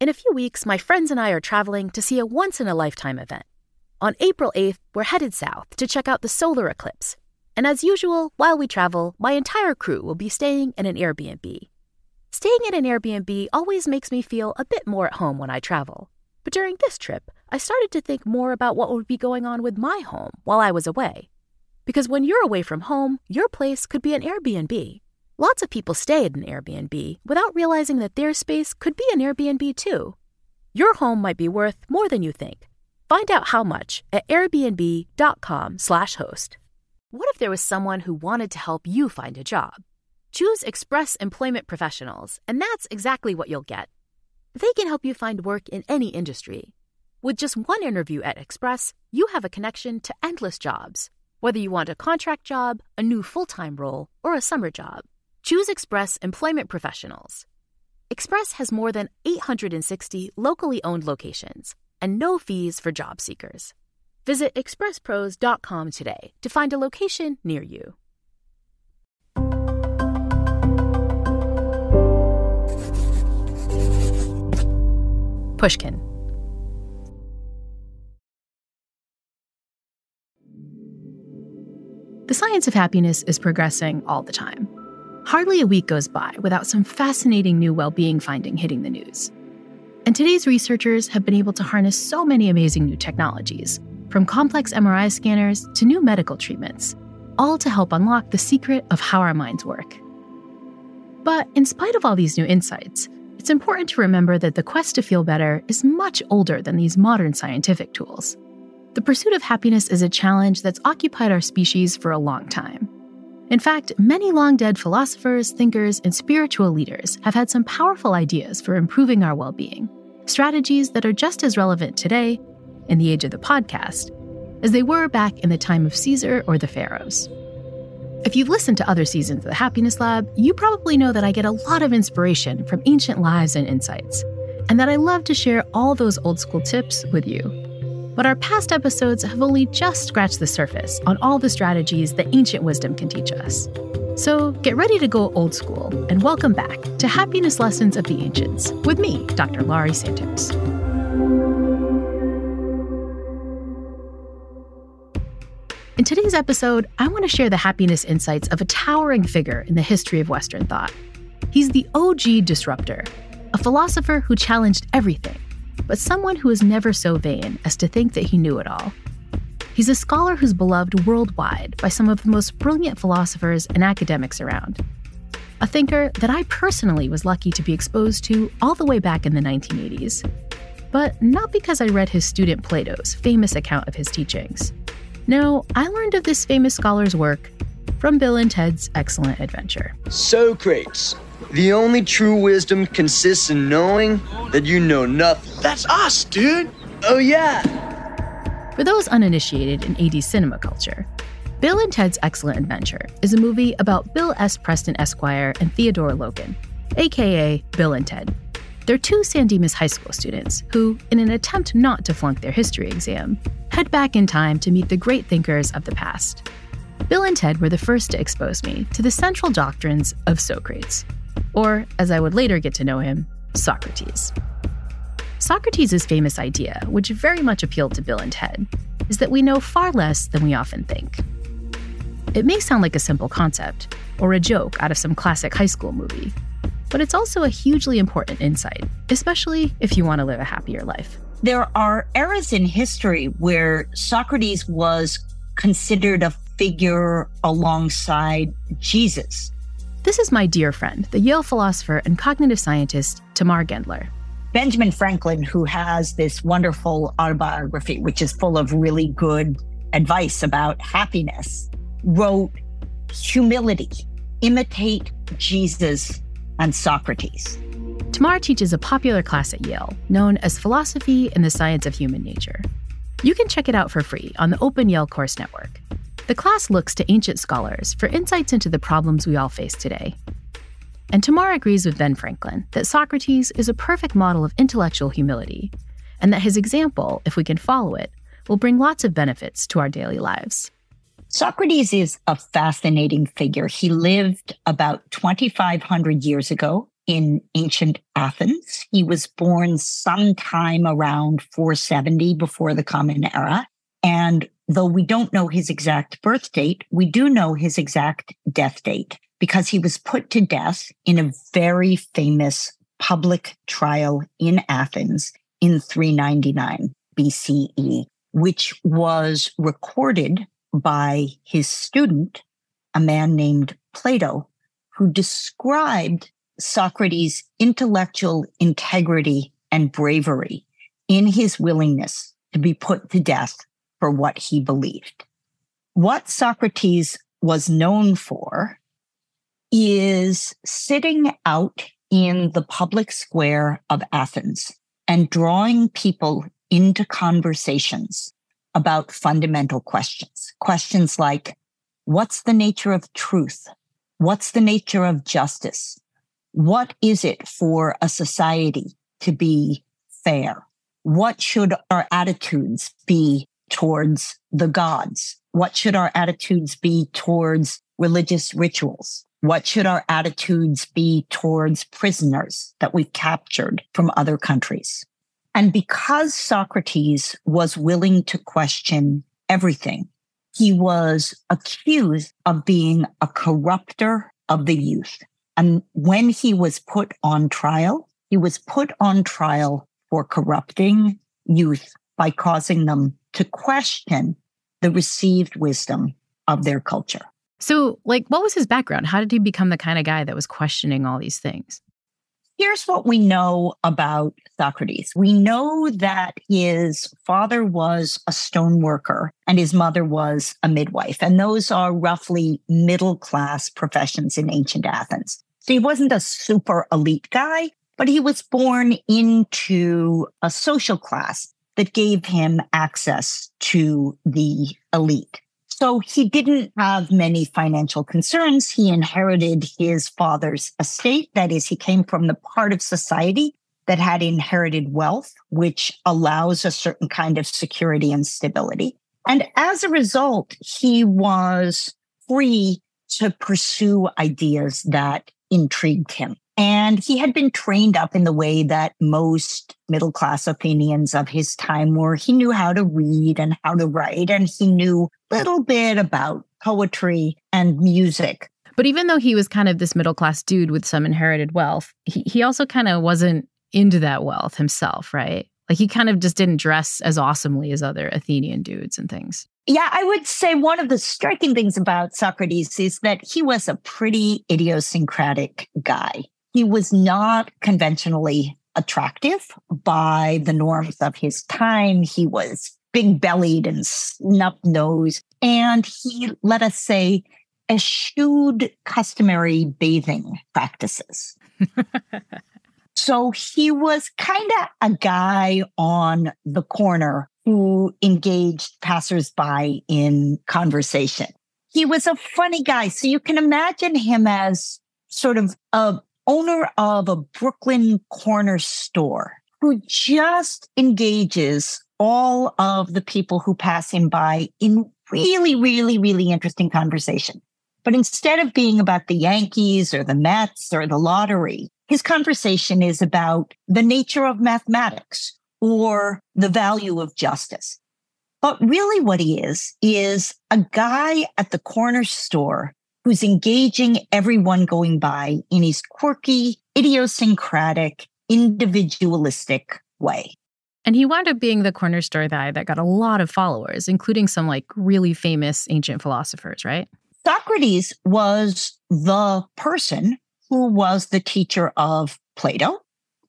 In a few weeks, my friends and I are traveling to see a once in a lifetime event. On April 8th, we're headed south to check out the solar eclipse. And as usual, while we travel, my entire crew will be staying in an Airbnb. Staying in an Airbnb always makes me feel a bit more at home when I travel. But during this trip, I started to think more about what would be going on with my home while I was away. Because when you're away from home, your place could be an Airbnb. Lots of people stay at an Airbnb without realizing that their space could be an Airbnb too. Your home might be worth more than you think. Find out how much at airbnb.com/host. What if there was someone who wanted to help you find a job? Choose Express Employment Professionals, and that's exactly what you'll get. They can help you find work in any industry. With just one interview at Express, you have a connection to endless jobs, whether you want a contract job, a new full-time role, or a summer job. Choose Express Employment Professionals. Express has more than 860 locally owned locations and no fees for job seekers. Visit expresspros.com today to find a location near you. Pushkin. The science of happiness is progressing all the time. Hardly a week goes by without some fascinating new well being finding hitting the news. And today's researchers have been able to harness so many amazing new technologies, from complex MRI scanners to new medical treatments, all to help unlock the secret of how our minds work. But in spite of all these new insights, it's important to remember that the quest to feel better is much older than these modern scientific tools. The pursuit of happiness is a challenge that's occupied our species for a long time. In fact, many long dead philosophers, thinkers, and spiritual leaders have had some powerful ideas for improving our well being, strategies that are just as relevant today, in the age of the podcast, as they were back in the time of Caesar or the pharaohs. If you've listened to other seasons of the Happiness Lab, you probably know that I get a lot of inspiration from ancient lives and insights, and that I love to share all those old school tips with you. But our past episodes have only just scratched the surface on all the strategies that ancient wisdom can teach us. So get ready to go old school and welcome back to Happiness Lessons of the Ancients with me, Dr. Laurie Santos. In today's episode, I want to share the happiness insights of a towering figure in the history of Western thought. He's the OG disruptor, a philosopher who challenged everything, but someone who is never so vain as to think that he knew it all. He's a scholar who's beloved worldwide by some of the most brilliant philosophers and academics around. A thinker that I personally was lucky to be exposed to all the way back in the 1980s. But not because I read his student Plato's famous account of his teachings. No, I learned of this famous scholar's work from Bill and Ted's Excellent Adventure. So, Socrates, the only true wisdom consists in knowing that you know nothing. That's us, dude. Oh, yeah. For those uninitiated in 80s cinema culture, Bill and Ted's Excellent Adventure is a movie about Bill S. Preston Esquire and Theodore Logan, aka Bill and Ted. They're two San Dimas high school students who, in an attempt not to flunk their history exam, head back in time to meet the great thinkers of the past. Bill and Ted were the first to expose me to the central doctrines of Socrates, or, as I would later get to know him, Socrates. Socrates' famous idea, which very much appealed to Bill and Ted, is that we know far less than we often think. It may sound like a simple concept, or a joke out of some classic high school movie, but it's also a hugely important insight, especially if you want to live a happier life. There are eras in history where Socrates was considered a figure alongside Jesus. This is my dear friend, the Yale philosopher and cognitive scientist Tamar Gendler. Benjamin Franklin, who has this wonderful autobiography, which is full of really good advice about happiness, wrote humility, imitate Jesus and Socrates. Tamar teaches a popular class at Yale known as Philosophy and the Science of Human Nature. You can check it out for free on the Open Yale Course Network. The class looks to ancient scholars for insights into the problems we all face today. And Tamar agrees with Ben Franklin that Socrates is a perfect model of intellectual humility, and that his example, if we can follow it, will bring lots of benefits to our daily lives. Socrates is a fascinating figure. He lived about 2,500 years ago in ancient Athens. He was born sometime around 470 before the Common Era. And though we don't know his exact birth date, we do know his exact death date because he was put to death in a very famous public trial in Athens in 399 BCE, which was recorded by his student, a man named Plato, who described Socrates' intellectual integrity and bravery in his willingness to be put to death for what he believed. What Socrates was known for is sitting out in the public square of Athens and drawing people into conversations about fundamental questions. Questions like, what's the nature of truth? What's the nature of justice? What is it for a society to be fair? What should our attitudes be towards the gods? What should our attitudes be towards religious rituals? What should our attitudes be towards prisoners that we've captured from other countries? And because Socrates was willing to question everything, he was accused of being a corrupter of the youth. And when he was put on trial, he was put on trial for corrupting youth by causing them to question the received wisdom of their culture. So, like, what was his background? How did he become the kind of guy that was questioning all these things? Here's what we know about Socrates. We know that his father was a stone worker and his mother was a midwife. And those are roughly middle class professions in ancient Athens. So he wasn't a super elite guy, but he was born into a social class that gave him access to the elite. So he didn't have many financial concerns. He inherited his father's estate. That is, he came from the part of society that had inherited wealth, which allows a certain kind of security and stability. And as a result, he was free to pursue ideas that intrigued him. And he had been trained up in the way that most middle class Athenians of his time were. He knew how to read and how to write, and he knew a little bit about poetry and music. But even though he was kind of this middle class dude with some inherited wealth, he, he also kind of wasn't into that wealth himself, right? Like he kind of just didn't dress as awesomely as other Athenian dudes and things. Yeah, I would say one of the striking things about Socrates is that he was a pretty idiosyncratic guy he was not conventionally attractive by the norms of his time. He was big bellied and snub nosed. And he, let us say, eschewed customary bathing practices. so he was kind of a guy on the corner who engaged passersby in conversation. He was a funny guy. So you can imagine him as sort of a owner of a Brooklyn corner store who just engages all of the people who pass him by in really, really, really interesting conversation. But instead of being about the Yankees or the Mets or the lottery, his conversation is about the nature of mathematics or the value of justice. But really what he is, is a guy at the corner store who's engaging everyone going by in his quirky, idiosyncratic, individualistic way. And he wound up being the corner store guy that got a lot of followers, including some like really famous ancient philosophers, right? Socrates was the person who was the teacher of Plato.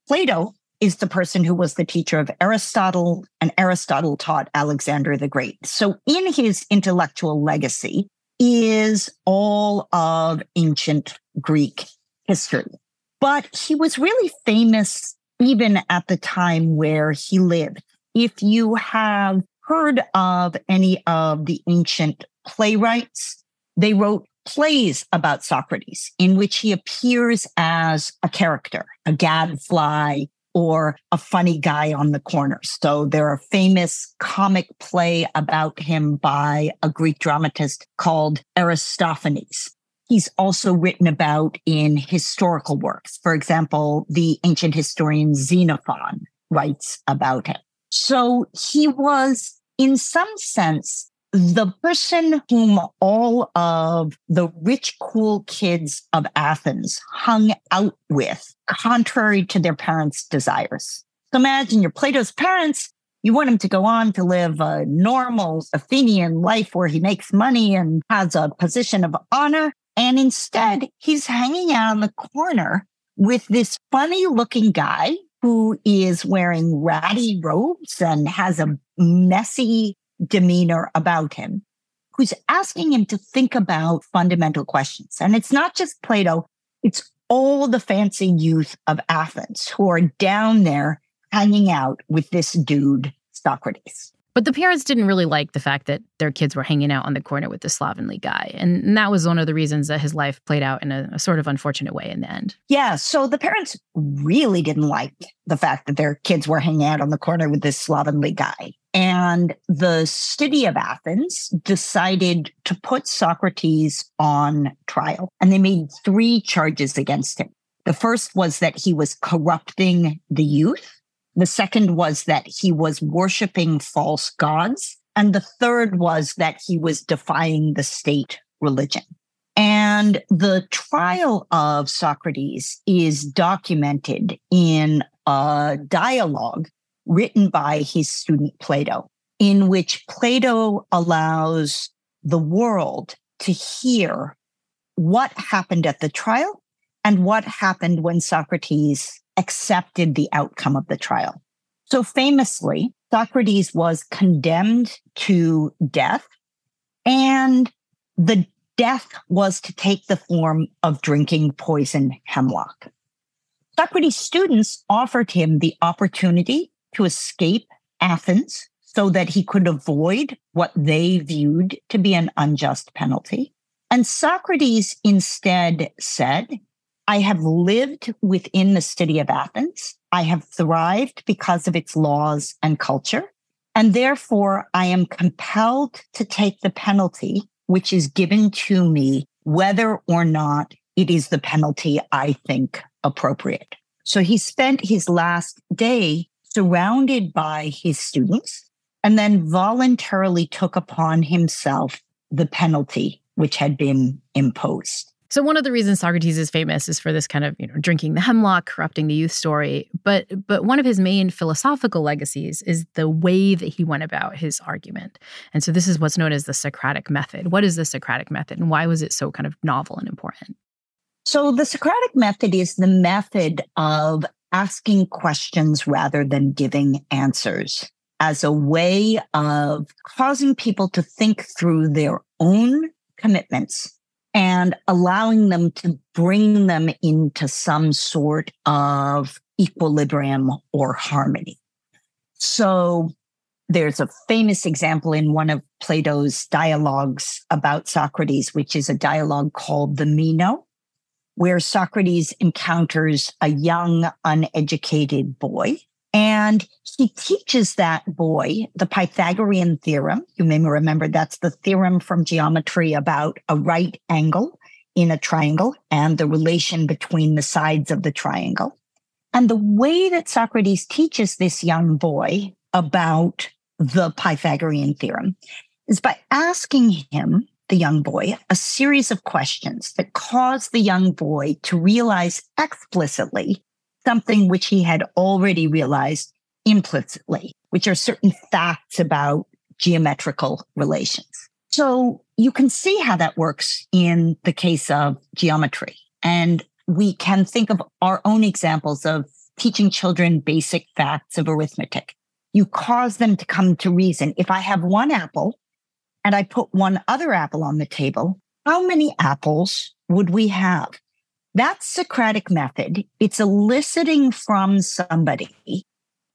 Plato is the person who was the teacher of Aristotle, and Aristotle taught Alexander the Great. So, in his intellectual legacy, is all of ancient Greek history. But he was really famous even at the time where he lived. If you have heard of any of the ancient playwrights, they wrote plays about Socrates in which he appears as a character, a gadfly or a funny guy on the corner. So there are famous comic play about him by a Greek dramatist called Aristophanes. He's also written about in historical works. For example, the ancient historian Xenophon writes about him. So he was, in some sense, the person whom all of the rich, cool kids of Athens hung out with, contrary to their parents' desires. So imagine you're Plato's parents. You want him to go on to live a normal Athenian life where he makes money and has a position of honor. And instead, he's hanging out in the corner with this funny looking guy who is wearing ratty robes and has a messy demeanor about him, who's asking him to think about fundamental questions. And it's not just Plato, it's all the fancy youth of Athens who are down there hanging out with this dude, Socrates. But the parents didn't really like the fact that their kids were hanging out on the corner with the slovenly guy. And that was one of the reasons that his life played out in a, a, sort of unfortunate way in the end. Yeah. So the parents really didn't like the fact that their kids were hanging out on the corner with this slovenly guy. And the city of Athens decided to put Socrates on trial. And they made three charges against him. The first was that he was corrupting the youth. The second was that he was worshiping false gods. And the third was that he was defying the state religion. And the trial of Socrates is documented in a dialogue written by his student Plato, in which Plato allows the world to hear what happened at the trial and what happened when Socrates accepted the outcome of the trial. So famously, Socrates was condemned to death, and the death was to take the form of drinking poison hemlock. Socrates' students offered him the opportunity to escape Athens so that he could avoid what they viewed to be an unjust penalty. And Socrates instead said, I have lived within the city of Athens. I have thrived because of its laws and culture. And therefore, I am compelled to take the penalty which is given to me, whether or not it is the penalty I think appropriate. So he spent his last day surrounded by his students and then voluntarily took upon himself the penalty which had been imposed. So one of the reasons Socrates is famous is for this kind of, you know, drinking the hemlock, corrupting the youth story. But but one of his main philosophical legacies is the way that he went about his argument. And so this is what's known as the Socratic method. What is the Socratic method and why was it so kind of novel and important? So the Socratic method is the method of asking questions rather than giving answers as a way of causing people to think through their own commitments and allowing them to bring them into some sort of equilibrium or harmony. So there's a famous example in one of Plato's dialogues about Socrates, which is a dialogue called the Meno, where Socrates encounters a young, uneducated boy and he teaches that boy the Pythagorean theorem. You may remember that's the theorem from geometry about a right angle in a triangle and the relation between the sides of the triangle. And the way that Socrates teaches this young boy about the Pythagorean theorem is by asking him, the young boy, a series of questions that cause the young boy to realize explicitly something which he had already realized implicitly, which are certain facts about geometrical relations. So you can see how that works in the case of geometry. And we can think of our own examples of teaching children basic facts of arithmetic. You cause them to come to reason. If I have one apple and I put one other apple on the table, how many apples would we have? That Socratic method, it's eliciting from somebody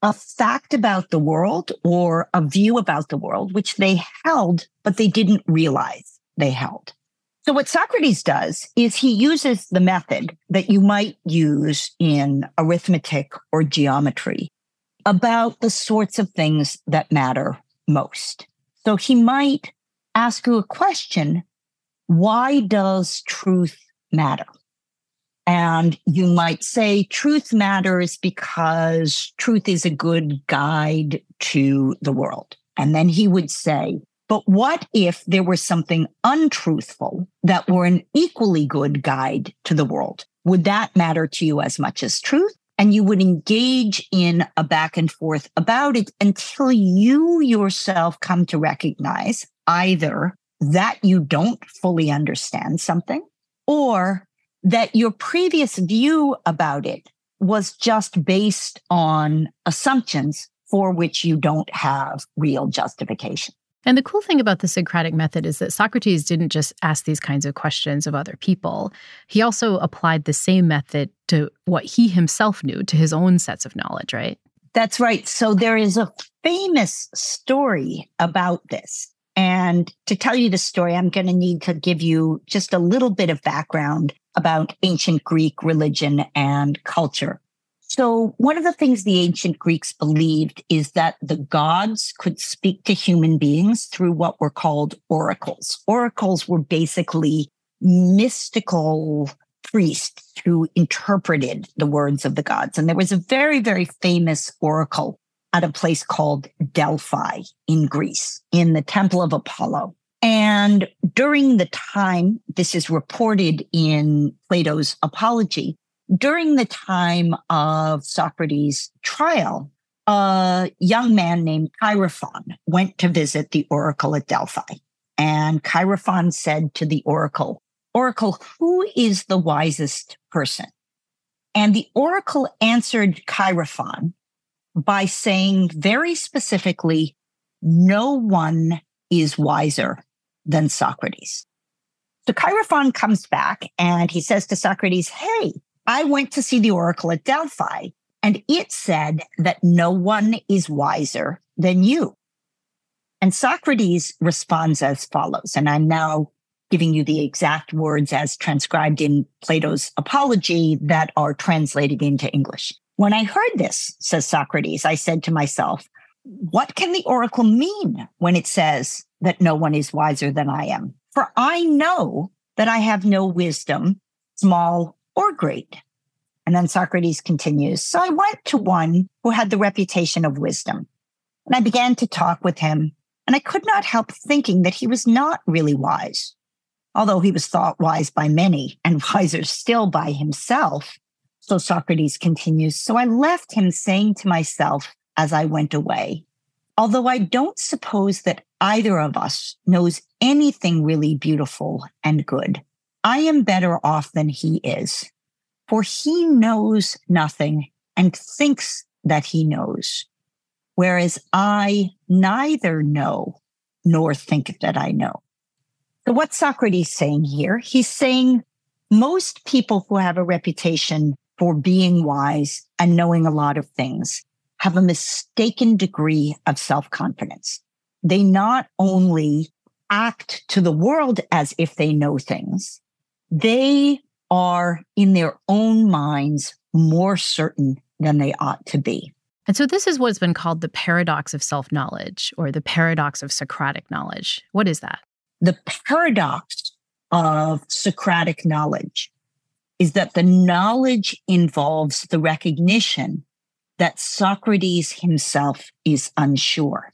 a fact about the world or a view about the world, which they held, but they didn't realize they held. So what Socrates does is he uses the method that you might use in arithmetic or geometry about the sorts of things that matter most. So he might ask you a question. Why does truth matter? And you might say truth matters because truth is a good guide to the world. And then he would say, but what if there was something untruthful that were an equally good guide to the world? Would that matter to you as much as truth? And you would engage in a back and forth about it until you yourself come to recognize either that you don't fully understand something or that your previous view about it was just based on assumptions for which you don't have real justification. And the cool thing about the Socratic method is that Socrates didn't just ask these kinds of questions of other people. He also applied the same method to what he himself knew, to his own sets of knowledge, right? That's right. So there is a famous story about this. And to tell you the story, I'm going to need to give you just a little bit of background about ancient Greek religion and culture. So one of the things the ancient Greeks believed is that the gods could speak to human beings through what were called oracles. Oracles were basically mystical priests who interpreted the words of the gods. And there was a very, very famous oracle at a place called Delphi in Greece, in the Temple of Apollo. And during the time, this is reported in Plato's Apology, during the time of Socrates' trial, a young man named Chaerephon went to visit the oracle at Delphi. And Chaerephon said to the oracle, Oracle, who is the wisest person? And the oracle answered Chaerephon by saying very specifically, no one is wiser than Socrates. So Chaerephon comes back and he says to Socrates, Hey, I went to see the oracle at Delphi and it said that no one is wiser than you. And Socrates responds as follows. And I'm now giving you the exact words as transcribed in Plato's Apology that are translated into English. When I heard this, says Socrates, I said to myself, what can the oracle mean when it says that no one is wiser than I am? For I know that I have no wisdom, small or great. And then Socrates continues. So I went to one who had the reputation of wisdom and I began to talk with him and I could not help thinking that he was not really wise, although he was thought wise by many and wiser still by himself. So Socrates continues. So I left him saying to myself as I went away, although I don't suppose that either of us knows anything really beautiful and good, I am better off than he is, for he knows nothing and thinks that he knows, whereas I neither know nor think that I know. So what's Socrates saying here? He's saying most people who have a reputation for being wise and knowing a lot of things have a mistaken degree of self-confidence. They not only act to the world as if they know things, they are in their own minds more certain than they ought to be. And so, this is what's been called the paradox of self knowledge or the paradox of Socratic knowledge. What is that? The paradox of Socratic knowledge is that the knowledge involves the recognition that Socrates himself is unsure.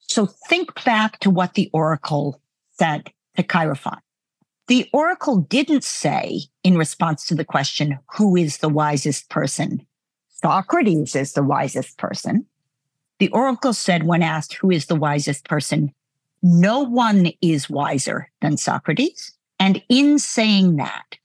So, think back to what the oracle said to Chaerephon. The oracle didn't say in response to the question, who is the wisest person? Socrates is the wisest person. The oracle said when asked who is the wisest person, no one is wiser than Socrates. And in saying that,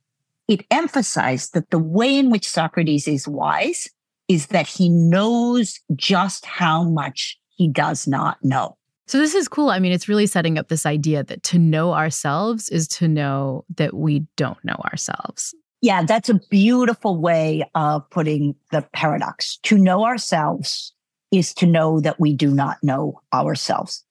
it emphasized that the way in which Socrates is wise is that he knows just how much he does not know. So this is cool. I mean, it's really setting up this idea that to know ourselves is to know that we don't know ourselves. Yeah, that's a beautiful way of putting the paradox. To know ourselves is to know that we do not know ourselves.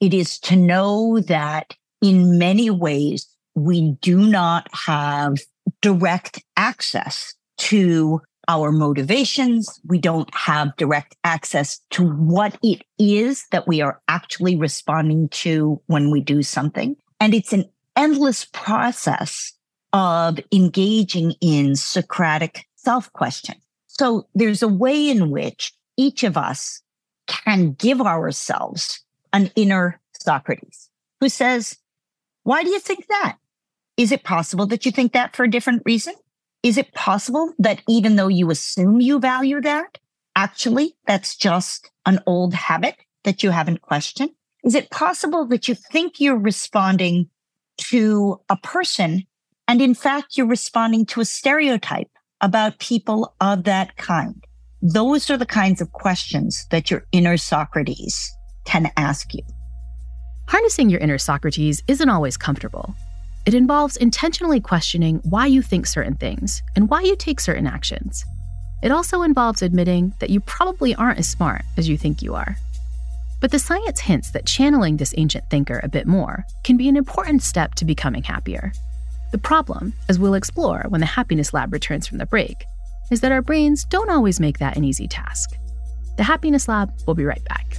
It is to know that in many ways, we do not have direct access to our motivations. We don't have direct access to what it is that we are actually responding to when we do something. And it's an endless process of engaging in Socratic self question. So there's a way in which each of us can give ourselves an inner Socrates who says, why do you think that? Is it possible that you think that for a different reason? Is it possible that even though you assume you value that, actually that's just an old habit that you haven't questioned? Is it possible that you think you're responding to a person and in fact you're responding to a stereotype about people of that kind? Those are the kinds of questions that your inner Socrates can ask you. Harnessing your inner Socrates isn't always comfortable. It involves intentionally questioning why you think certain things and why you take certain actions. It also involves admitting that you probably aren't as smart as you think you are. But the science hints that channeling this ancient thinker a bit more can be an important step to becoming happier. The problem, as we'll explore when the Happiness Lab returns from the break, is that our brains don't always make that an easy task. The Happiness Lab will be right back.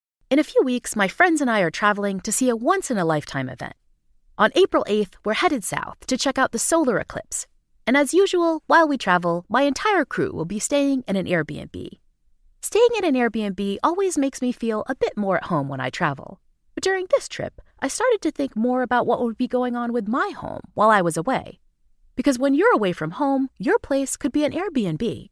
In a few weeks, my friends and I are traveling to see a once in a lifetime event. On April 8th, we're headed south to check out the solar eclipse. And as usual, while we travel, my entire crew will be staying in an Airbnb. Staying in an Airbnb always makes me feel a bit more at home when I travel. But during this trip, I started to think more about what would be going on with my home while I was away. Because when you're away from home, your place could be an Airbnb.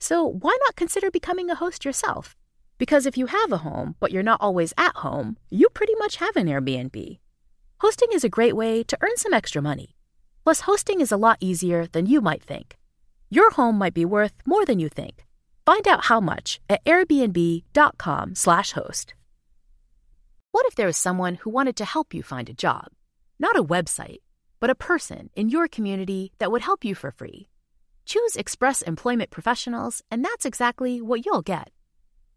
So why not consider becoming a host yourself? Because if you have a home, but you're not always at home, you pretty much have an Airbnb. Hosting is a great way to earn some extra money. Plus, hosting is a lot easier than you might think. Your home might be worth more than you think. Find out how much at airbnb.com/host. What if there was someone who wanted to help you find a job? Not a website, but a person in your community that would help you for free. Choose Express Employment Professionals, and that's exactly what you'll get.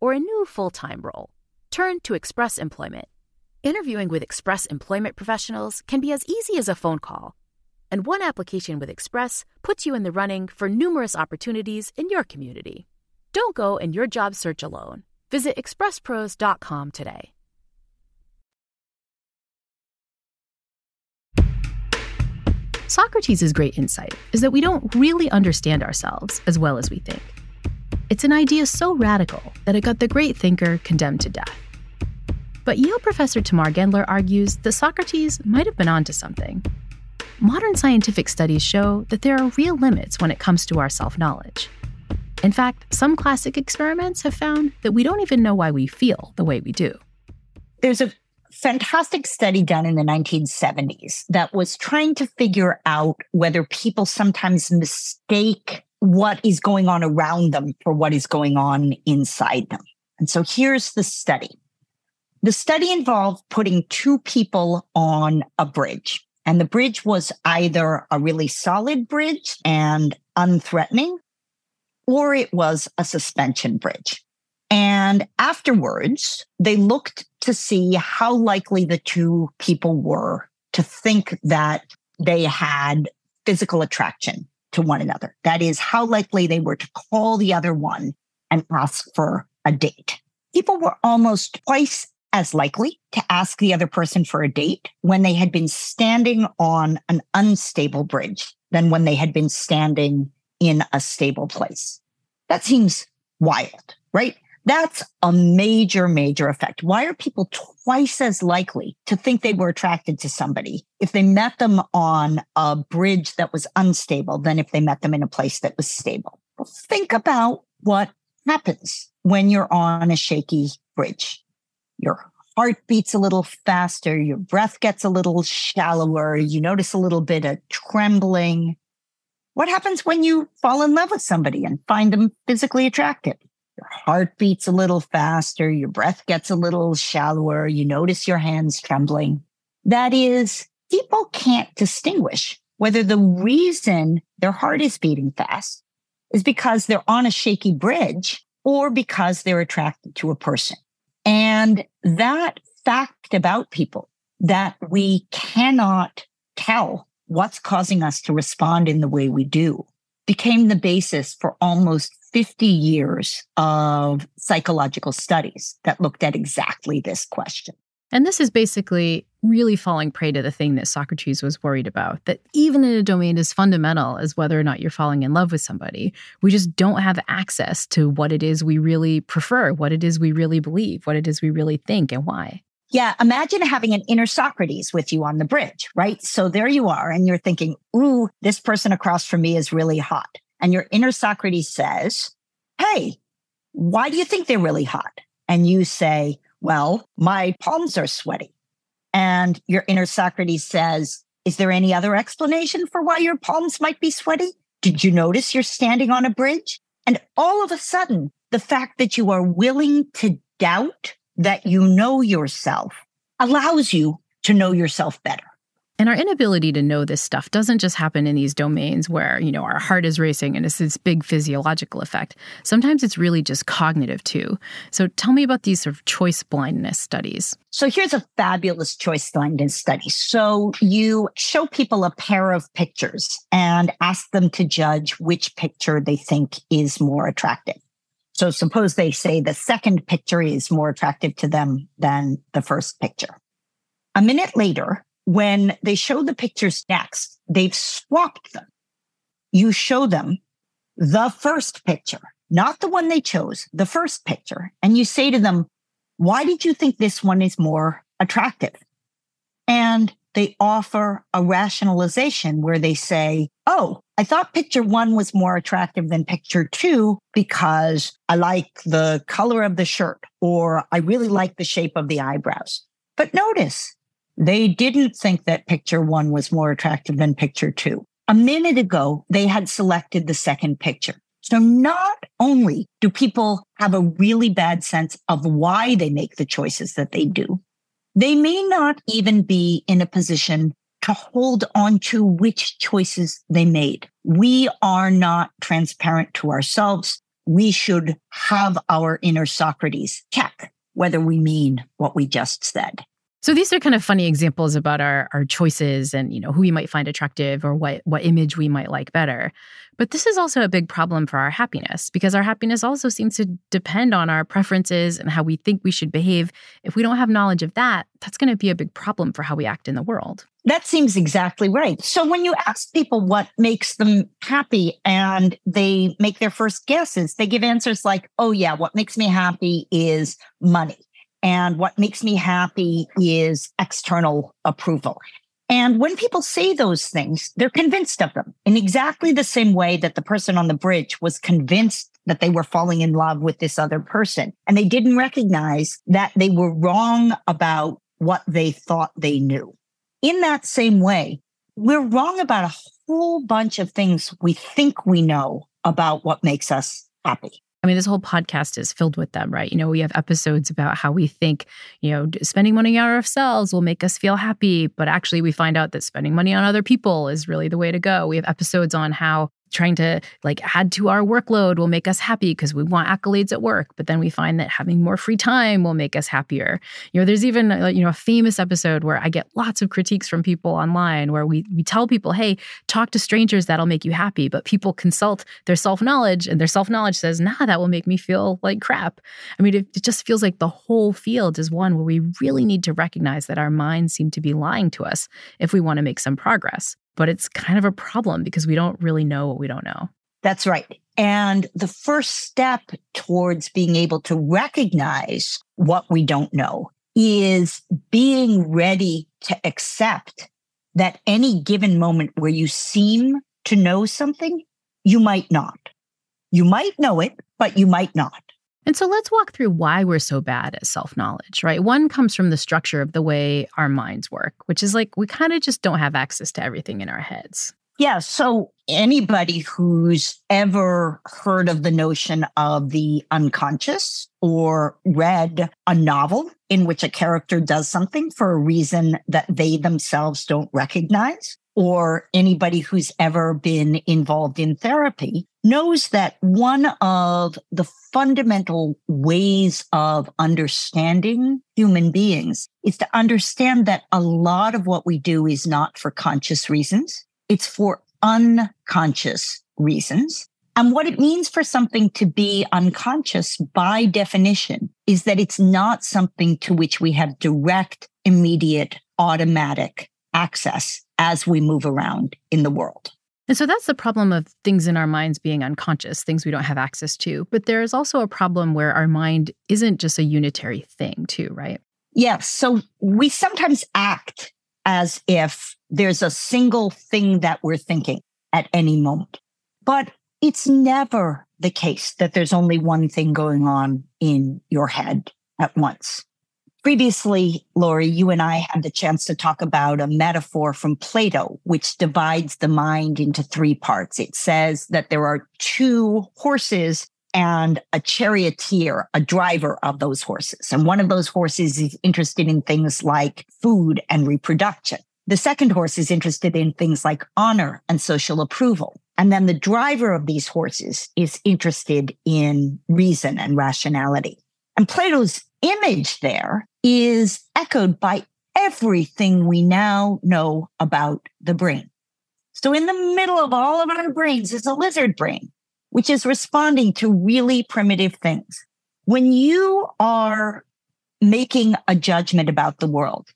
or a new full time role, turn to Express Employment. Interviewing with Express Employment professionals can be as easy as a phone call, and one application with Express puts you in the running for numerous opportunities in your community. Don't go in your job search alone. Visit expresspros.com today. Socrates' great insight is that we don't really understand ourselves as well as we think. It's an idea so radical that it got the great thinker condemned to death. But Yale professor Tamar Gendler argues that Socrates might have been onto something. Modern scientific studies show that there are real limits when it comes to our self knowledge. In fact, some classic experiments have found that we don't even know why we feel the way we do. There's a fantastic study done in the 1970s that was trying to figure out whether people sometimes mistake what is going on around them for what is going on inside them. And so here's the study. The study involved putting two people on a bridge. And the bridge was either a really solid bridge and unthreatening, or it was a suspension bridge. And afterwards, they looked to see how likely the two people were to think that they had physical attraction to one another. That is how likely they were to call the other one and ask for a date. People were almost twice as likely to ask the other person for a date when they had been standing on an unstable bridge than when they had been standing in a stable place. That seems wild, right? That's a major, major effect. Why are people twice as likely to think they were attracted to somebody if they met them on a bridge that was unstable than if they met them in a place that was stable? Well, think about what happens when you're on a shaky bridge. Your heart beats a little faster, your breath gets a little shallower, you notice a little bit of trembling. What happens when you fall in love with somebody and find them physically attractive? Your heart beats a little faster, your breath gets a little shallower, you notice your hands trembling. That is, people can't distinguish whether the reason their heart is beating fast is because they're on a shaky bridge or because they're attracted to a person. And that fact about people that we cannot tell what's causing us to respond in the way we do became the basis for almost 50 years of psychological studies that looked at exactly this question. And this is basically really falling prey to the thing that Socrates was worried about that even in a domain as fundamental as whether or not you're falling in love with somebody, we just don't have access to what it is we really prefer, what it is we really believe, what it is we really think, and why. Yeah, imagine having an inner Socrates with you on the bridge, right? So there you are, and you're thinking, ooh, this person across from me is really hot. And your inner Socrates says, Hey, why do you think they're really hot? And you say, Well, my palms are sweaty. And your inner Socrates says, Is there any other explanation for why your palms might be sweaty? Did you notice you're standing on a bridge? And all of a sudden, the fact that you are willing to doubt that you know yourself allows you to know yourself better. And our inability to know this stuff doesn't just happen in these domains where, you know, our heart is racing and it's this big physiological effect. Sometimes it's really just cognitive too. So tell me about these sort of choice blindness studies. So here's a fabulous choice blindness study. So you show people a pair of pictures and ask them to judge which picture they think is more attractive. So suppose they say the second picture is more attractive to them than the first picture. A minute later, when they show the pictures next, they've swapped them. You show them the first picture, not the one they chose, the first picture. And you say to them, why did you think this one is more attractive? And they offer a rationalization where they say, Oh, I thought picture one was more attractive than picture two because I like the color of the shirt or I really like the shape of the eyebrows. But notice they didn't think that picture one was more attractive than picture two. A minute ago, they had selected the second picture. So not only do people have a really bad sense of why they make the choices that they do, they may not even be in a position to hold on to which choices they made. We are not transparent to ourselves. We should have our inner Socrates check whether we mean what we just said. So these are kind of funny examples about our our choices and you know who we might find attractive or what what image we might like better. But this is also a big problem for our happiness because our happiness also seems to depend on our preferences and how we think we should behave. If we don't have knowledge of that, that's going to be a big problem for how we act in the world. That seems exactly right. So when you ask people what makes them happy and they make their first guesses, they give answers like, "Oh yeah, what makes me happy is money." And what makes me happy is external approval. And when people say those things, they're convinced of them in exactly the same way that the person on the bridge was convinced that they were falling in love with this other person. And they didn't recognize that they were wrong about what they thought they knew. In that same way, we're wrong about a whole bunch of things we think we know about what makes us happy. I mean, this whole podcast is filled with them, right? You know, we have episodes about how we think, you know, spending money on ourselves will make us feel happy. But actually, we find out that spending money on other people is really the way to go. We have episodes on how trying to like add to our workload will make us happy because we want accolades at work but then we find that having more free time will make us happier. You know there's even uh, you know a famous episode where i get lots of critiques from people online where we we tell people hey talk to strangers that'll make you happy but people consult their self-knowledge and their self-knowledge says nah that will make me feel like crap. I mean it, it just feels like the whole field is one where we really need to recognize that our minds seem to be lying to us if we want to make some progress but it's kind of a problem because we don't really know what we don't know. That's right. And the first step towards being able to recognize what we don't know is being ready to accept that any given moment where you seem to know something, you might not. You might know it, but you might not. And so let's walk through why we're so bad at self knowledge, right? One comes from the structure of the way our minds work, which is like we kind of just don't have access to everything in our heads. Yeah. So anybody who's ever heard of the notion of the unconscious or read a novel in which a character does something for a reason that they themselves don't recognize or anybody who's ever been involved in therapy knows that one of the fundamental ways of understanding human beings is to understand that a lot of what we do is not for conscious reasons. It's for unconscious reasons. And what it means for something to be unconscious by definition is that it's not something to which we have direct, immediate, automatic access as we move around in the world. And so that's the problem of things in our minds being unconscious, things we don't have access to. But there is also a problem where our mind isn't just a unitary thing, too, right? Yes. So we sometimes act as if there's a single thing that we're thinking at any moment. But it's never the case that there's only one thing going on in your head at once. Previously, Laurie, you and I had the chance to talk about a metaphor from Plato, which divides the mind into three parts. It says that there are two horses and a charioteer, a driver of those horses. And one of those horses is interested in things like food and reproduction. The second horse is interested in things like honor and social approval. And then the driver of these horses is interested in reason and rationality. And Plato's image there is echoed by everything we now know about the brain. So in the middle of all of our brains is a lizard brain, which is responding to really primitive things. When you are making a judgment about the world,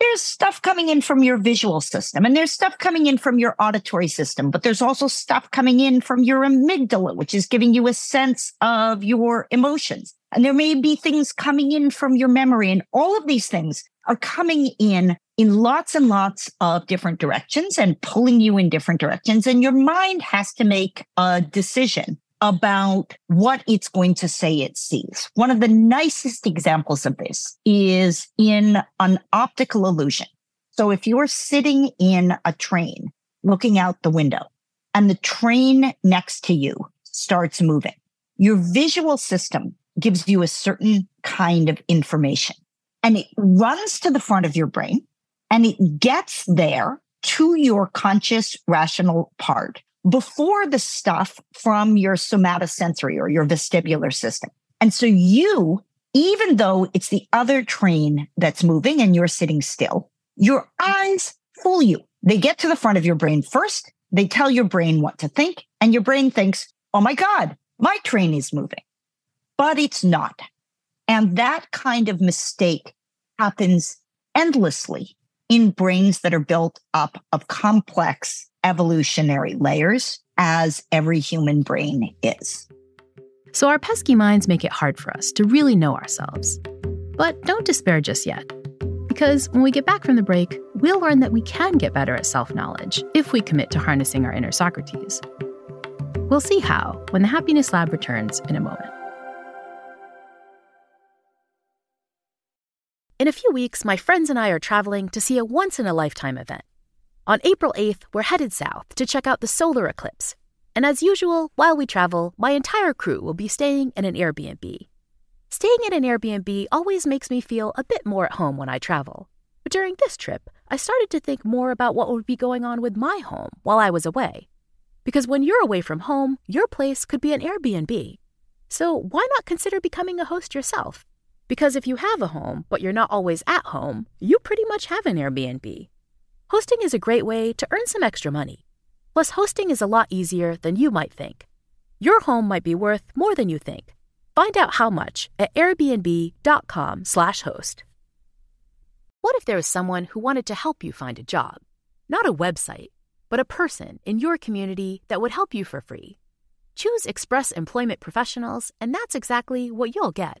there's stuff coming in from your visual system and there's stuff coming in from your auditory system, but there's also stuff coming in from your amygdala, which is giving you a sense of your emotions. And there may be things coming in from your memory and all of these things are coming in in lots and lots of different directions and pulling you in different directions. And your mind has to make a decision about what it's going to say it sees. One of the nicest examples of this is in an optical illusion. So if you're sitting in a train looking out the window and the train next to you starts moving, your visual system gives you a certain kind of information and it runs to the front of your brain and it gets there to your conscious rational part before the stuff from your somatosensory or your vestibular system. And so you, even though it's the other train that's moving and you're sitting still, your eyes fool you. They get to the front of your brain first. They tell your brain what to think and your brain thinks, Oh my God, my train is moving, but it's not. And that kind of mistake happens endlessly in brains that are built up of complex evolutionary layers as every human brain is. So, our pesky minds make it hard for us to really know ourselves. But don't despair just yet. Because when we get back from the break, we'll learn that we can get better at self knowledge if we commit to harnessing our inner Socrates. We'll see how when the Happiness Lab returns in a moment. In a few weeks, my friends and I are traveling to see a once in a lifetime event. On April 8th, we're headed south to check out the solar eclipse. And as usual, while we travel, my entire crew will be staying in an Airbnb. Staying in an Airbnb always makes me feel a bit more at home when I travel. But during this trip, I started to think more about what would be going on with my home while I was away. Because when you're away from home, your place could be an Airbnb. So why not consider becoming a host yourself? Because if you have a home, but you're not always at home, you pretty much have an Airbnb. Hosting is a great way to earn some extra money. Plus, hosting is a lot easier than you might think. Your home might be worth more than you think. Find out how much at airbnb.com/host. What if there was someone who wanted to help you find a job? Not a website, but a person in your community that would help you for free. Choose Express Employment Professionals, and that's exactly what you'll get.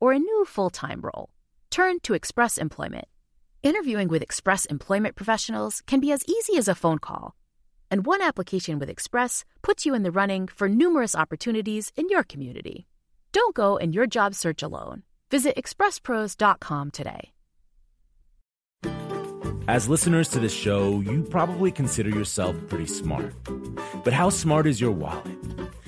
or a new full time role, turn to Express Employment. Interviewing with Express Employment professionals can be as easy as a phone call, and one application with Express puts you in the running for numerous opportunities in your community. Don't go in your job search alone. Visit expresspros.com today. As listeners to this show, you probably consider yourself pretty smart. But how smart is your wallet?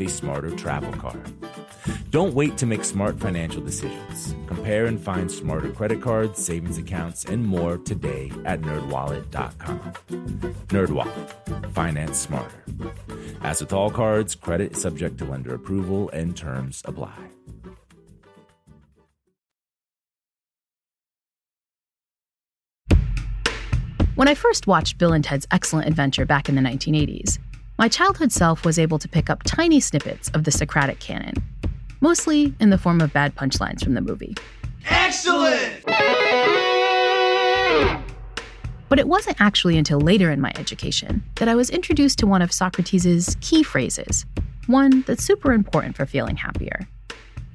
a smarter travel card. Don't wait to make smart financial decisions. Compare and find smarter credit cards, savings accounts, and more today at nerdwallet.com. Nerdwallet. Finance smarter. As with all cards, credit is subject to lender approval and terms apply. When I first watched Bill and Ted's Excellent Adventure back in the 1980s, my childhood self was able to pick up tiny snippets of the Socratic canon, mostly in the form of bad punchlines from the movie. Excellent! But it wasn't actually until later in my education that I was introduced to one of Socrates' key phrases, one that's super important for feeling happier,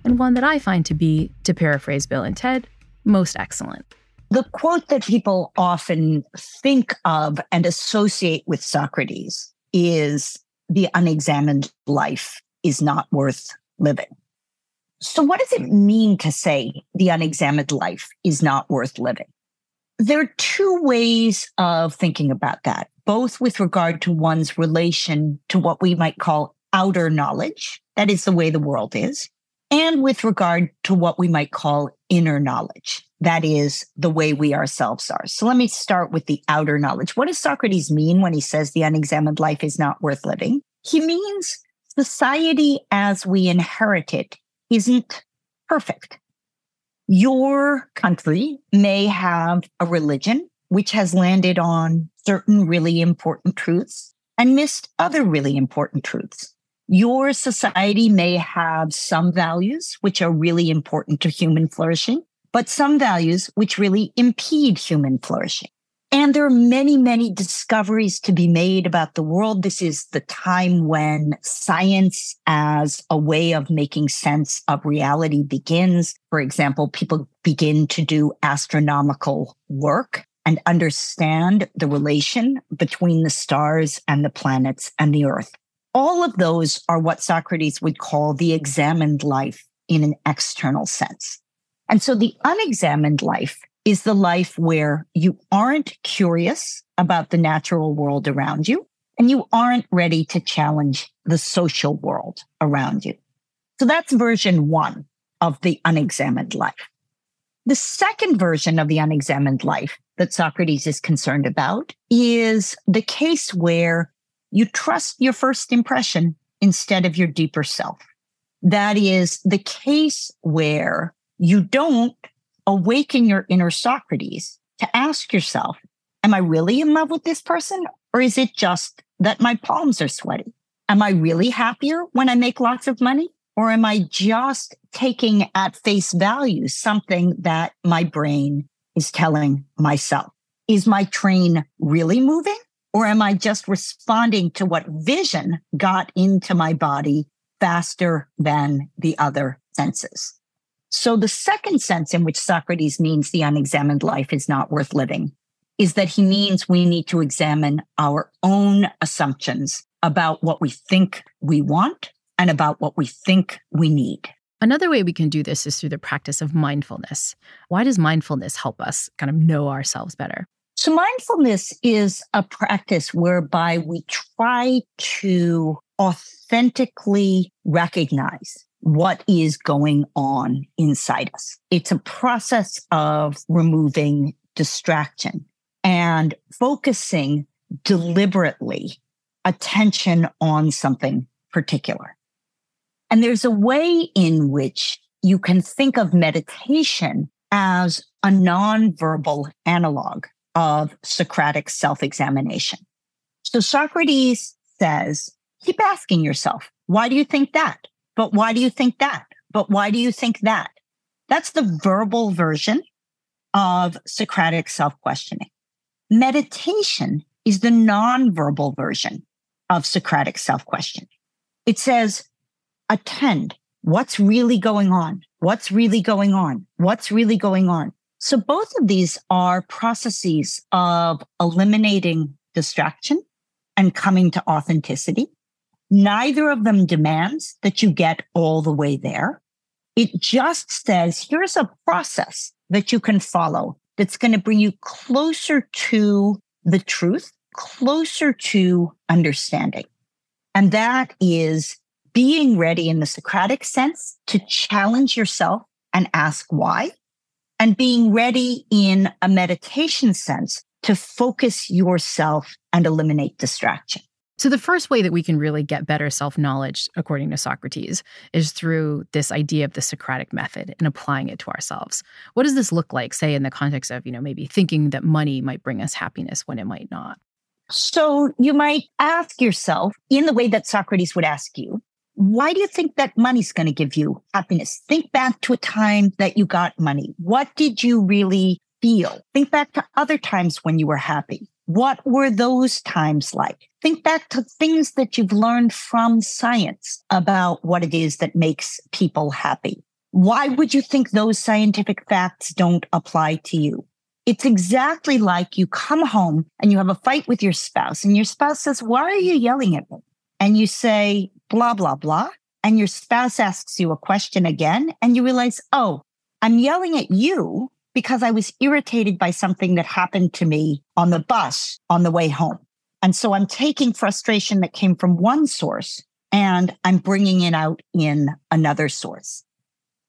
and one that I find to be, to paraphrase Bill and Ted, most excellent. The quote that people often think of and associate with Socrates is the unexamined life is not worth living. So, what does it hmm. mean to say the unexamined life is not worth living? There are two ways of thinking about that, both with regard to one's relation to what we might call outer knowledge, that is the way the world is, and with regard to what we might call inner knowledge, that is the way we ourselves are. So let me start with the outer knowledge. What does Socrates mean when he says the unexamined life is not worth living? He means society as we inherit it isn't perfect. Your country may have a religion which has landed on certain really important truths and missed other really important truths. Your society may have some values which are really important to human flourishing, but some values which really impede human flourishing. And there are many, many discoveries to be made about the world. This is the time when science as a way of making sense of reality begins. For example, people begin to do astronomical work and understand the relation between the stars and the planets and the earth. All of those are what Socrates would call the examined life in an external sense. And so the unexamined life is the life where you aren't curious about the natural world around you and you aren't ready to challenge the social world around you. So that's version one of the unexamined life. The second version of the unexamined life that Socrates is concerned about is the case where you trust your first impression instead of your deeper self. That is the case where you don't awaken your inner Socrates to ask yourself, am I really in love with this person? Or is it just that my palms are sweaty? Am I really happier when I make lots of money? Or am I just taking at face value something that my brain is telling myself? Is my train really moving? Or am I just responding to what vision got into my body faster than the other senses? So the second sense in which Socrates means the unexamined life is not worth living is that he means we need to examine our own assumptions about what we think we want and about what we think we need. Another way we can do this is through the practice of mindfulness. Why does mindfulness help us kind of know ourselves better? So, mindfulness is a practice whereby we try to authentically recognize what is going on inside us. It's a process of removing distraction and focusing deliberately attention on something particular. And there's a way in which you can think of meditation as a nonverbal analog of Socratic self examination. So Socrates says, keep asking yourself, why do you think that? But why do you think that? But why do you think that? That's the verbal version of Socratic self questioning. Meditation is the nonverbal version of Socratic self questioning. It says, attend. What's really going on? What's really going on? What's really going on? So both of these are processes of eliminating distraction and coming to authenticity. Neither of them demands that you get all the way there. It just says, here's a process that you can follow that's going to bring you closer to the truth, closer to understanding. And that is being ready in the Socratic sense to challenge yourself and ask why, and being ready in a meditation sense to focus yourself and eliminate distraction. So, the first way that we can really get better self knowledge, according to Socrates, is through this idea of the Socratic method and applying it to ourselves. What does this look like, say, in the context of, you know, maybe thinking that money might bring us happiness when it might not? So, you might ask yourself in the way that Socrates would ask you, why do you think that money's going to give you happiness? Think back to a time that you got money. What did you really feel? Think back to other times when you were happy. What were those times like? Think back to things that you've learned from science about what it is that makes people happy. Why would you think those scientific facts don't apply to you? It's exactly like you come home and you have a fight with your spouse and your spouse says, why are you yelling at me? And you say, blah, blah, blah. And your spouse asks you a question again, and you realize, oh, I'm yelling at you because I was irritated by something that happened to me on the bus on the way home. And so I'm taking frustration that came from one source and I'm bringing it out in another source.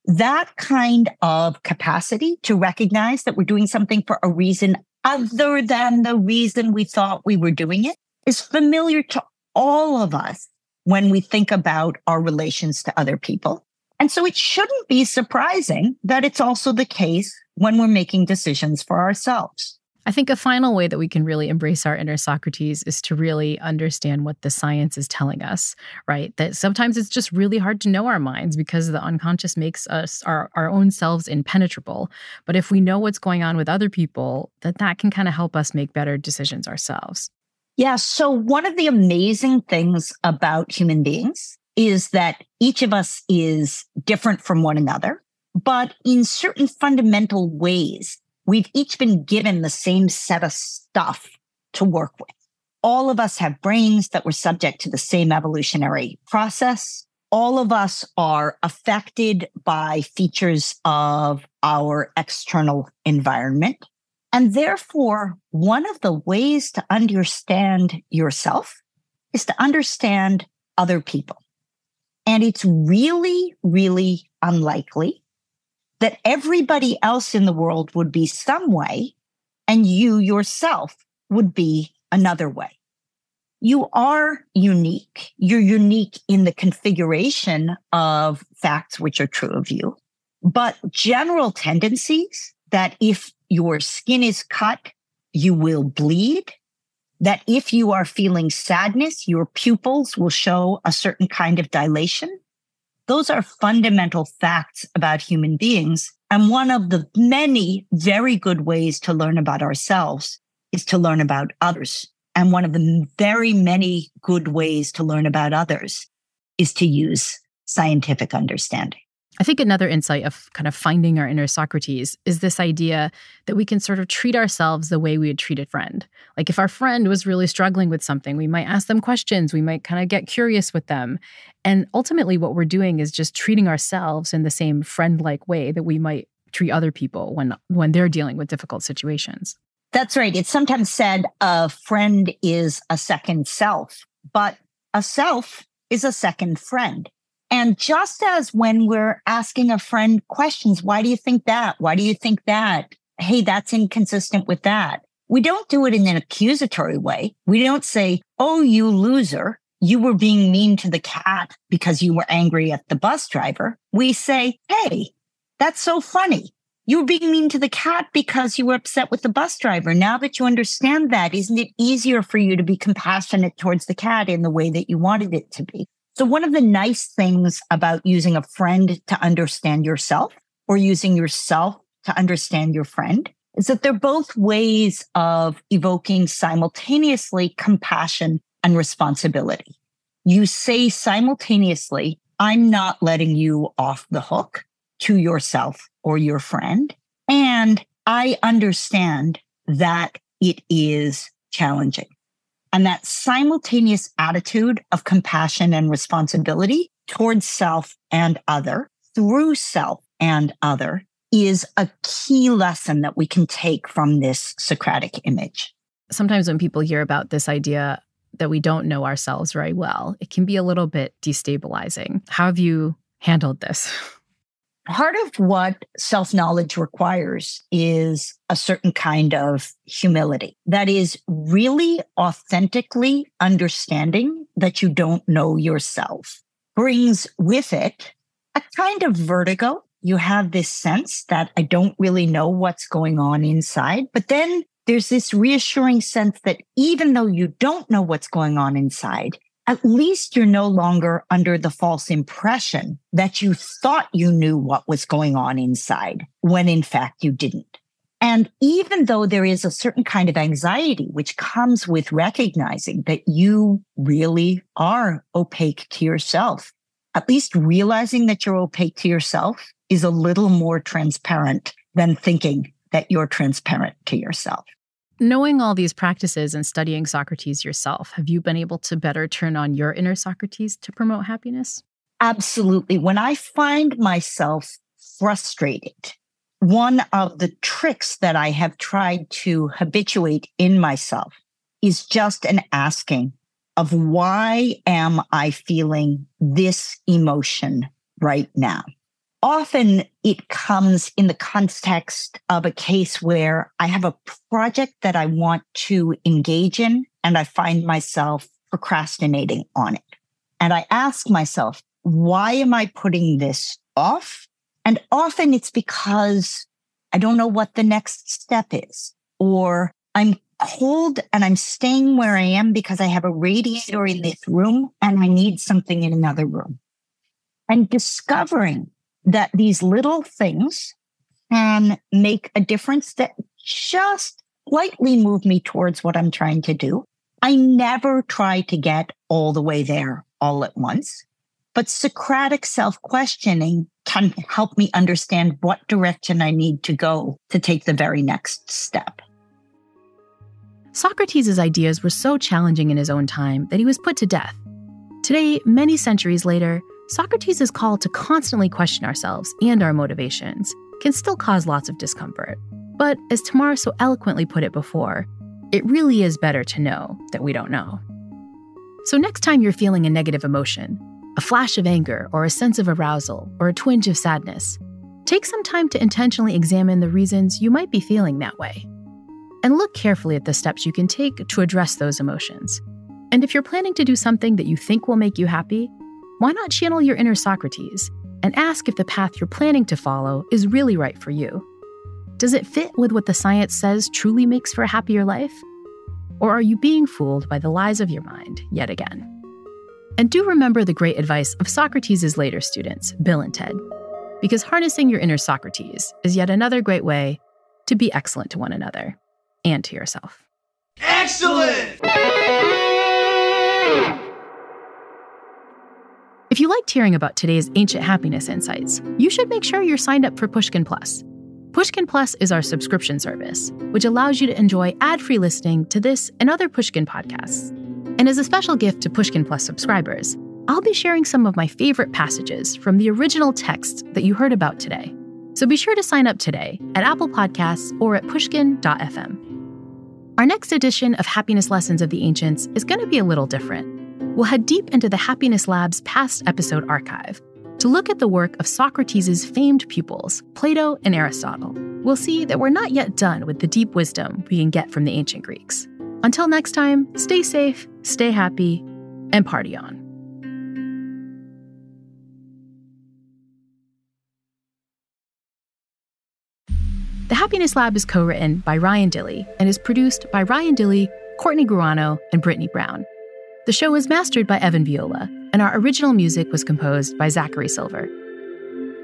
That kind of capacity to recognize that we're doing something for a reason other than the reason we thought we were doing it is familiar to all of us when we think about our relations to other people. And so it shouldn't be surprising that it's also the case when we're making decisions for ourselves. I think a final way that we can really embrace our inner Socrates is to really understand what the science is telling us, right? That sometimes it's just really hard to know our minds because the unconscious makes us our, our own selves impenetrable. But if we know what's going on with other people, that that can kind of help us make better decisions ourselves. Yeah. So, one of the amazing things about human beings is that each of us is different from one another, but in certain fundamental ways, we've each been given the same set of stuff to work with. All of us have brains that were subject to the same evolutionary process. All of us are affected by features of our external environment. And therefore, one of the ways to understand yourself is to understand other people. And it's really, really unlikely that everybody else in the world would be some way and you yourself would be another way. You are unique. You're unique in the configuration of facts which are true of you, but general tendencies that if your skin is cut, you will bleed. That if you are feeling sadness, your pupils will show a certain kind of dilation. Those are fundamental facts about human beings. And one of the many very good ways to learn about ourselves is to learn about others. And one of the very many good ways to learn about others is to use scientific understanding. I think another insight of kind of finding our inner Socrates is this idea that we can sort of treat ourselves the way we would treat a friend. Like if our friend was really struggling with something, we might ask them questions, we might kind of get curious with them. And ultimately, what we're doing is just treating ourselves in the same friend like way that we might treat other people when, when they're dealing with difficult situations. That's right. It's sometimes said a friend is a second self, but a self is a second friend. And just as when we're asking a friend questions, why do you think that? Why do you think that? Hey, that's inconsistent with that. We don't do it in an accusatory way. We don't say, Oh, you loser. You were being mean to the cat because you were angry at the bus driver. We say, Hey, that's so funny. You were being mean to the cat because you were upset with the bus driver. Now that you understand that, isn't it easier for you to be compassionate towards the cat in the way that you wanted it to be? So one of the nice things about using a friend to understand yourself or using yourself to understand your friend is that they're both ways of evoking simultaneously compassion and responsibility. You say simultaneously, I'm not letting you off the hook to yourself or your friend. And I understand that it is challenging. And that simultaneous attitude of compassion and responsibility towards self and other through self and other is a key lesson that we can take from this Socratic image. Sometimes when people hear about this idea that we don't know ourselves very well, it can be a little bit destabilizing. How have you handled this? part of what self knowledge requires is a certain kind of humility. That is really authentically understanding that you don't know yourself brings with it a kind of vertigo. You have this sense that I don't really know what's going on inside, but then there's this reassuring sense that even though you don't know what's going on inside, at least you're no longer under the false impression that you thought you knew what was going on inside when in fact you didn't. And even though there is a certain kind of anxiety which comes with recognizing that you really are opaque to yourself, at least realizing that you're opaque to yourself is a little more transparent than thinking that you're transparent to yourself. Knowing all these practices and studying Socrates yourself, have you been able to better turn on your inner Socrates to promote happiness? Absolutely. When I find myself frustrated, one of the tricks that I have tried to habituate in myself is just an asking of why am I feeling this emotion right now? Often it comes in the context of a case where I have a project that I want to engage in and I find myself procrastinating on it. And I ask myself, why am I putting this off? And often it's because I don't know what the next step is, or I'm cold and I'm staying where I am because I have a radiator in this room and I need something in another room. And discovering that these little things can make a difference that just slightly move me towards what I'm trying to do. I never try to get all the way there all at once, but Socratic self questioning can help me understand what direction I need to go to take the very next step. Socrates' ideas were so challenging in his own time that he was put to death. Today, many centuries later, Socrates' call to constantly question ourselves and our motivations can still cause lots of discomfort. But as Tamar so eloquently put it before, it really is better to know that we don't know. So, next time you're feeling a negative emotion, a flash of anger, or a sense of arousal, or a twinge of sadness, take some time to intentionally examine the reasons you might be feeling that way. And look carefully at the steps you can take to address those emotions. And if you're planning to do something that you think will make you happy, why not channel your inner Socrates and ask if the path you're planning to follow is really right for you? Does it fit with what the science says truly makes for a happier life? Or are you being fooled by the lies of your mind yet again? And do remember the great advice of Socrates' later students, Bill and Ted, because harnessing your inner Socrates is yet another great way to be excellent to one another and to yourself. Excellent! If you liked hearing about today's ancient happiness insights, you should make sure you're signed up for Pushkin Plus. Pushkin Plus is our subscription service, which allows you to enjoy ad free listening to this and other Pushkin podcasts. And as a special gift to Pushkin Plus subscribers, I'll be sharing some of my favorite passages from the original text that you heard about today. So be sure to sign up today at Apple Podcasts or at pushkin.fm. Our next edition of Happiness Lessons of the Ancients is going to be a little different. We'll head deep into the Happiness Lab's past episode archive to look at the work of Socrates' famed pupils, Plato and Aristotle. We'll see that we're not yet done with the deep wisdom we can get from the ancient Greeks. Until next time, stay safe, stay happy, and party on. The Happiness Lab is co written by Ryan Dilley and is produced by Ryan Dilley, Courtney Guerino, and Brittany Brown. The show was mastered by Evan Viola, and our original music was composed by Zachary Silver.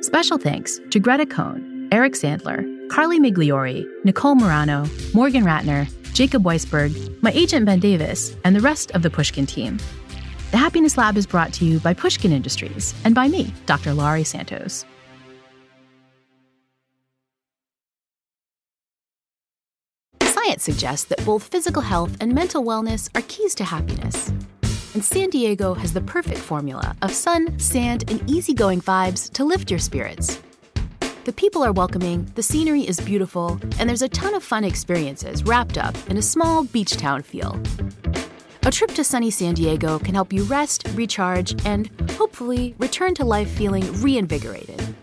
Special thanks to Greta Cohn, Eric Sandler, Carly Migliori, Nicole Morano, Morgan Ratner, Jacob Weisberg, my agent Ben Davis, and the rest of the Pushkin team. The Happiness Lab is brought to you by Pushkin Industries and by me, Dr. Laurie Santos. Science suggests that both physical health and mental wellness are keys to happiness. And San Diego has the perfect formula of sun, sand, and easygoing vibes to lift your spirits. The people are welcoming, the scenery is beautiful, and there's a ton of fun experiences wrapped up in a small beach town feel. A trip to sunny San Diego can help you rest, recharge, and hopefully return to life feeling reinvigorated.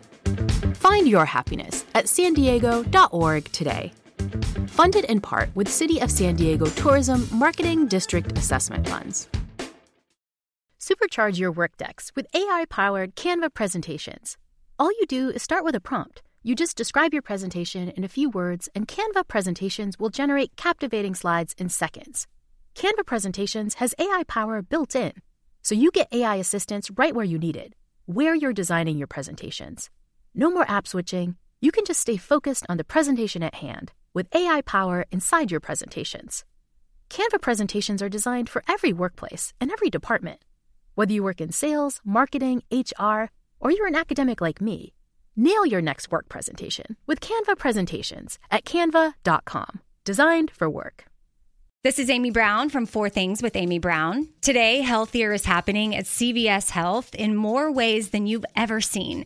Find your happiness at san diego.org today. Funded in part with City of San Diego Tourism Marketing District Assessment Funds. Supercharge your work decks with AI powered Canva presentations. All you do is start with a prompt. You just describe your presentation in a few words, and Canva presentations will generate captivating slides in seconds. Canva presentations has AI power built in, so you get AI assistance right where you need it, where you're designing your presentations. No more app switching. You can just stay focused on the presentation at hand with AI power inside your presentations. Canva presentations are designed for every workplace and every department. Whether you work in sales, marketing, HR, or you're an academic like me, nail your next work presentation with Canva presentations at canva.com. Designed for work. This is Amy Brown from Four Things with Amy Brown. Today, healthier is happening at CVS Health in more ways than you've ever seen.